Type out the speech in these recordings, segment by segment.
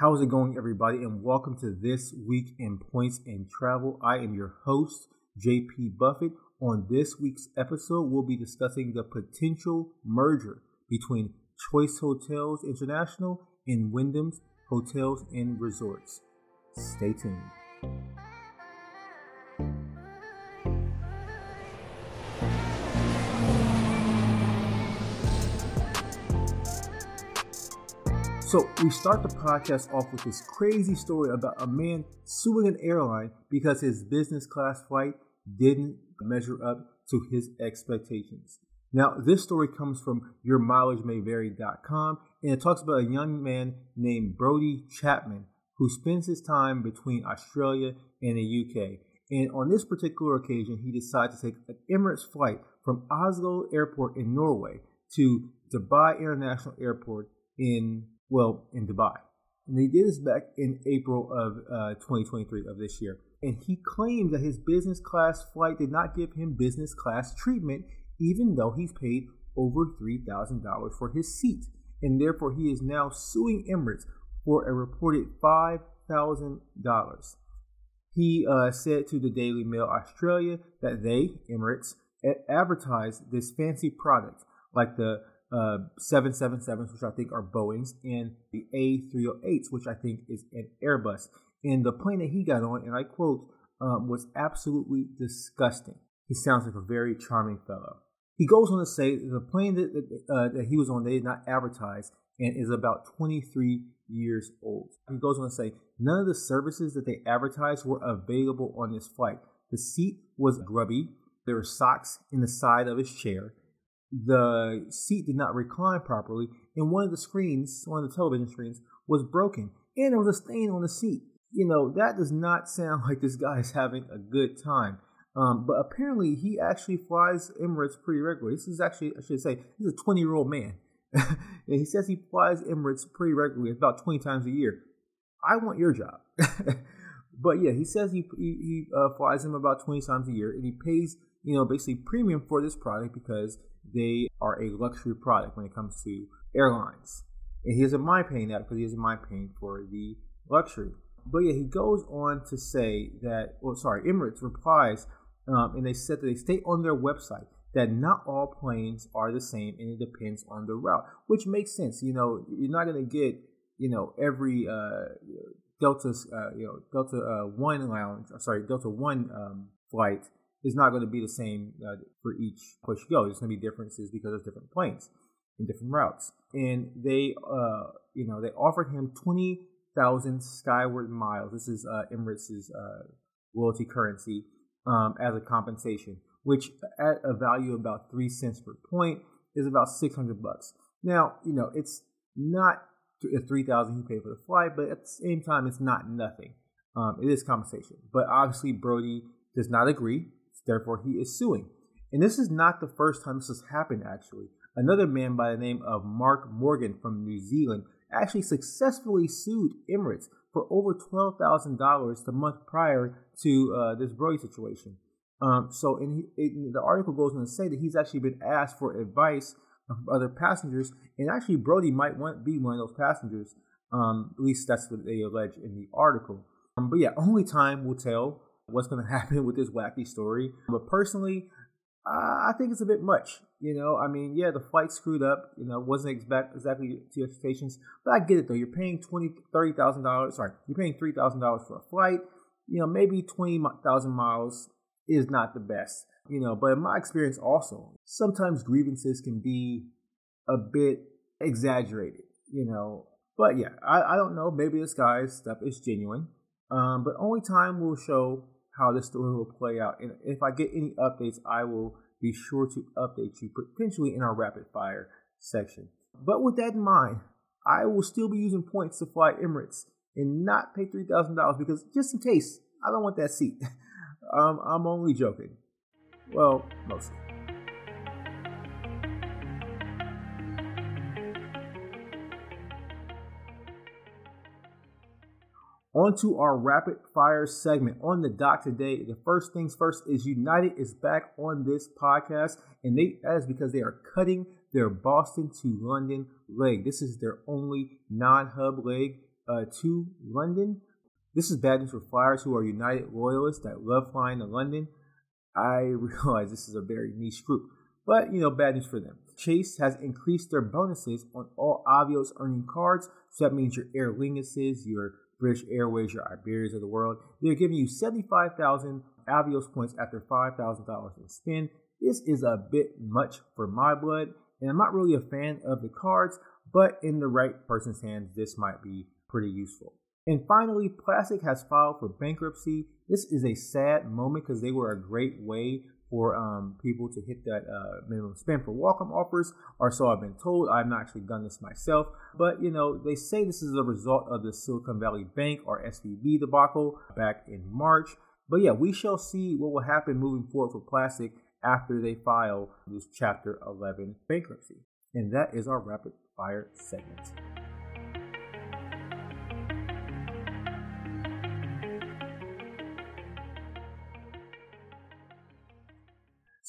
How's it going, everybody? And welcome to this week in Points and Travel. I am your host, JP Buffet. On this week's episode, we'll be discussing the potential merger between Choice Hotels International and Wyndham's Hotels and Resorts. Stay tuned. So we start the podcast off with this crazy story about a man suing an airline because his business class flight didn't measure up to his expectations. Now, this story comes from yourmileagemayvary.com and it talks about a young man named Brody Chapman who spends his time between Australia and the UK. And on this particular occasion, he decided to take an Emirates flight from Oslo Airport in Norway to Dubai International Airport in well, in Dubai. And he did this back in April of uh, 2023 of this year. And he claimed that his business class flight did not give him business class treatment, even though he's paid over $3,000 for his seat. And therefore, he is now suing Emirates for a reported $5,000. He uh, said to the Daily Mail Australia that they, Emirates, advertised this fancy product like the uh, 777s, which I think are Boeings, and the A380s, which I think is an Airbus. And the plane that he got on, and I quote, um, was absolutely disgusting. He sounds like a very charming fellow. He goes on to say the plane that, that, uh, that he was on, they did not advertise, and is about 23 years old. He goes on to say none of the services that they advertised were available on this flight. The seat was grubby. There were socks in the side of his chair the seat did not recline properly, and one of the screens, one of the television screens, was broken, and there was a stain on the seat. You know, that does not sound like this guy is having a good time. Um, but apparently, he actually flies Emirates pretty regularly. This is actually, I should say, he's a 20 year old man. and he says he flies Emirates pretty regularly, about 20 times a year. I want your job. but yeah, he says he, he, he uh, flies him about 20 times a year, and he pays, you know, basically premium for this product because they are a luxury product when it comes to airlines. And he doesn't mind paying that because he doesn't mind paying for the luxury. But yeah, he goes on to say that, well, sorry, Emirates replies, um, and they said that they state on their website that not all planes are the same and it depends on the route, which makes sense. You know, you're not going to get, you know, every uh, Delta, uh, you know, Delta uh, One lounge, sorry, Delta One um, flight is not going to be the same uh, for each push go. There's going to be differences because of different planes and different routes. And they, uh, you know, they offered him twenty thousand Skyward miles. This is uh, Emirates' uh, royalty currency um, as a compensation, which at a value of about three cents per point is about six hundred bucks. Now, you know, it's not three thousand he paid for the flight, but at the same time, it's not nothing. Um, it is compensation, but obviously Brody does not agree. Therefore, he is suing. And this is not the first time this has happened, actually. Another man by the name of Mark Morgan from New Zealand actually successfully sued Emirates for over $12,000 the month prior to uh, this Brody situation. Um, so, in, in, the article goes on to say that he's actually been asked for advice other passengers, and actually Brody might want, be one of those passengers. Um, at least that's what they allege in the article. Um, but yeah, only time will tell what's going to happen with this wacky story. But personally, uh, I think it's a bit much. You know, I mean, yeah, the flight screwed up. You know, wasn't expect exactly to your expectations, but I get it though. You're paying twenty, thirty thousand dollars. Sorry, you're paying three thousand dollars for a flight. You know, maybe twenty thousand miles is not the best. You know, but in my experience, also sometimes grievances can be a bit exaggerated. You know, but yeah, I, I don't know. Maybe this guy's stuff is genuine. Um, but only time will show how this story will play out. And if I get any updates, I will be sure to update you potentially in our rapid fire section. But with that in mind, I will still be using points to fly Emirates and not pay $3,000 because just in case, I don't want that seat. um, I'm only joking. Well, mostly. On to our rapid fire segment on the dock today. The first things first is United is back on this podcast, and they that is because they are cutting their Boston to London leg. This is their only non-hub leg uh, to London. This is bad news for flyers who are United loyalists that love flying to London. I realize this is a very niche group, but you know, bad news for them. Chase has increased their bonuses on all Avios earning cards. So that means your Aer Linguses, your British Airways, your Iberias of the world. They're giving you 75,000 Avios points after $5,000 in spend. This is a bit much for my blood, and I'm not really a fan of the cards, but in the right person's hands, this might be pretty useful. And finally, Plastiq has filed for bankruptcy. This is a sad moment because they were a great way for um, people to hit that uh, minimum spend for welcome offers, or so I've been told. I've not actually done this myself, but you know they say this is a result of the Silicon Valley Bank or SVB debacle back in March. But yeah, we shall see what will happen moving forward for Plastiq after they file this Chapter 11 bankruptcy. And that is our rapid fire segment.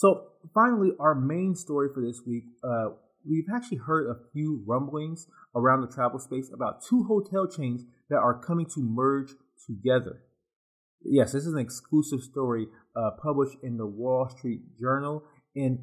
So, finally, our main story for this week. Uh, we've actually heard a few rumblings around the travel space about two hotel chains that are coming to merge together. Yes, this is an exclusive story uh, published in the Wall Street Journal. And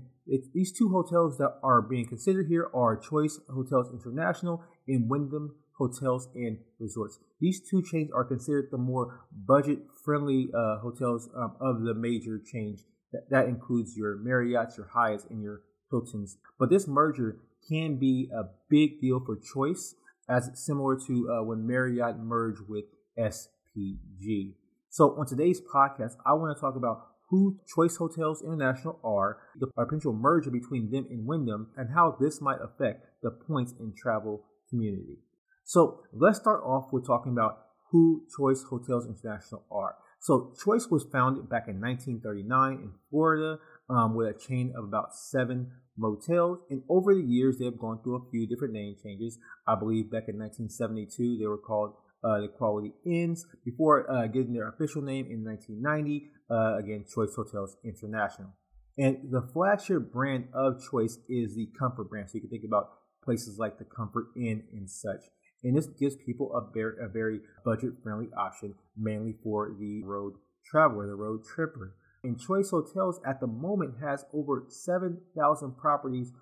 these two hotels that are being considered here are Choice Hotels International and Wyndham Hotels and Resorts. These two chains are considered the more budget friendly uh, hotels um, of the major chains. That, includes your Marriott's, your Hyatt's, and your Hilton's. But this merger can be a big deal for Choice, as similar to uh, when Marriott merged with SPG. So, on today's podcast, I want to talk about who Choice Hotels International are, the potential merger between them and Wyndham, and how this might affect the points and travel community. So, let's start off with talking about who Choice Hotels International are. So, Choice was founded back in 1939 in Florida um, with a chain of about seven motels. And over the years, they've gone through a few different name changes. I believe back in 1972, they were called uh, the Quality Inns before uh, getting their official name in 1990. Uh, again, Choice Hotels International. And the flagship brand of Choice is the Comfort brand. So you can think about places like the Comfort Inn and such. And this gives people a very, a very budget friendly option, mainly for the road traveler, the road tripper. And Choice Hotels at the moment has over 7,000 properties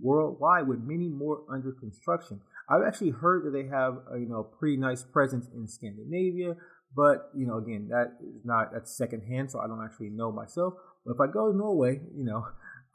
worldwide with many more under construction. I've actually heard that they have a, you know pretty nice presence in Scandinavia, but you know again that is not that's secondhand, so I don't actually know myself. But if I go to Norway, you know,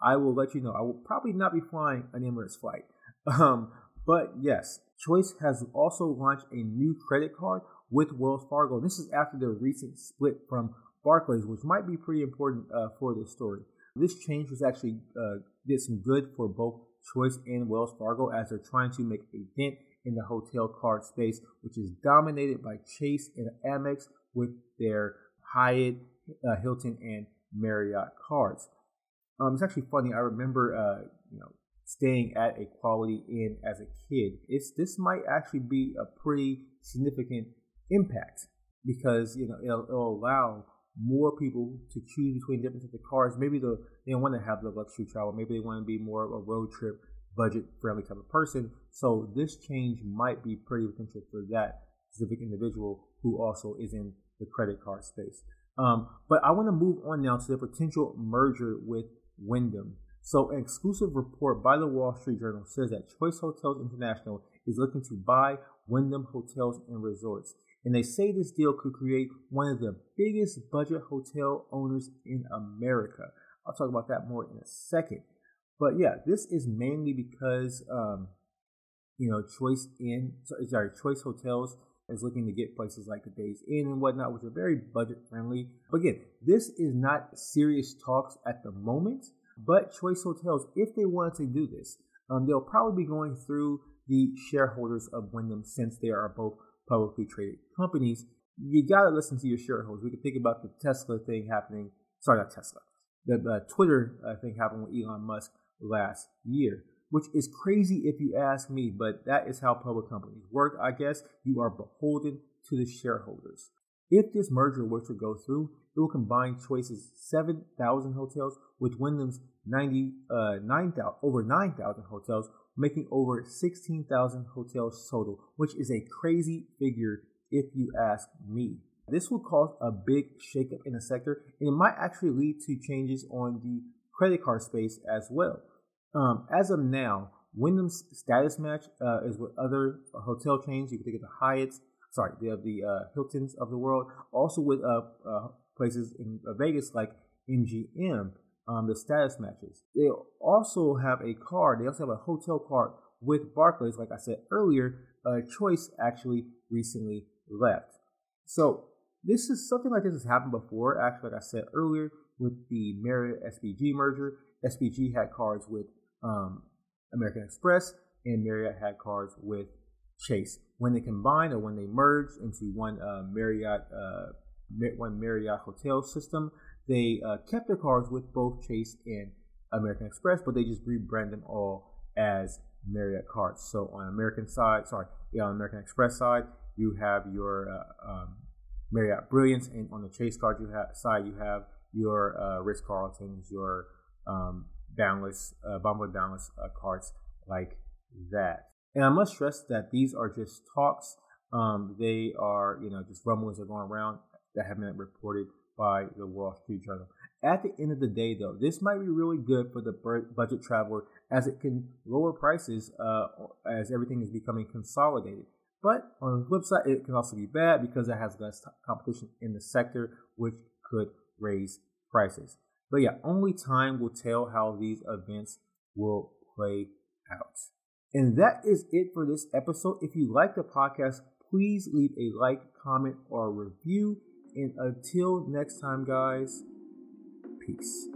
I will let you know. I will probably not be flying an Emirates flight. Um, but yes, Choice has also launched a new credit card with Wells Fargo. This is after their recent split from Barclays, which might be pretty important uh, for this story. This change was actually uh, did some good for both Choice and Wells Fargo as they're trying to make a dent in the hotel card space, which is dominated by Chase and Amex with their Hyatt, uh, Hilton, and Marriott cards. Um, it's actually funny. I remember, uh, you know, staying at a Quality Inn as a kid. It's this might actually be a pretty significant impact because you know it'll, it'll allow more people to choose between different types of cars. Maybe the, they don't want to have the luxury travel. Maybe they want to be more of a road trip, budget friendly type of person. So this change might be pretty potential for that specific individual who also is in the credit card space. Um, but I want to move on now to the potential merger with Wyndham. So, an exclusive report by the Wall Street Journal says that Choice Hotels International is looking to buy Wyndham Hotels and Resorts. And they say this deal could create one of the biggest budget hotel owners in America. I'll talk about that more in a second. But yeah, this is mainly because, um, you know, Choice Inn, sorry, Choice Hotels is looking to get places like the Days Inn and whatnot, which are very budget friendly. But again, this is not serious talks at the moment. But Choice Hotels, if they wanted to do this, um, they'll probably be going through the shareholders of Wyndham since they are both publicly traded companies, you got to listen to your shareholders. We can think about the Tesla thing happening. Sorry, not Tesla. The, Twitter uh, thing happened with Elon Musk last year, which is crazy if you ask me, but that is how public companies work. I guess you are beholden to the shareholders. If this merger were to go through, it will combine Choice's 7,000 hotels with Wyndham's 99,000 uh, over 9,000 hotels, making over 16,000 hotels total, which is a crazy figure if you ask me. This will cause a big shakeup in the sector, and it might actually lead to changes on the credit card space as well. Um, as of now, Wyndham's status match uh, is with other hotel chains. You can think of the Hyatts, sorry, the the uh, Hiltons of the world, also with uh, uh places in uh, Vegas like MGM. Um, the status matches. They also have a card. They also have a hotel card with Barclays. Like I said earlier, Choice actually recently left. So this is something like this has happened before. Actually, like I said earlier, with the Marriott SPG merger, SPG had cards with um, American Express, and Marriott had cards with Chase. When they combined or when they merged into one uh, Marriott uh, one Marriott hotel system, they uh, kept their cards with both Chase and American Express, but they just rebrand them all as Marriott cards. So on American side, sorry, yeah, on American Express side, you have your uh, um, Marriott Brilliance, and on the Chase card you have side, you have your uh, Ritz Carltons, your um, boundless, uh, Bonvoy boundless uh, cards like that. And I must stress that these are just talks. Um, they are, you know, just rumblings that are going around that have been reported by the Wall Street Journal. At the end of the day, though, this might be really good for the budget traveler as it can lower prices uh, as everything is becoming consolidated. But on the flip side, it can also be bad because it has less competition in the sector, which could raise prices. But yeah, only time will tell how these events will play out. And that is it for this episode. If you like the podcast, please leave a like, comment, or review. And until next time, guys, peace.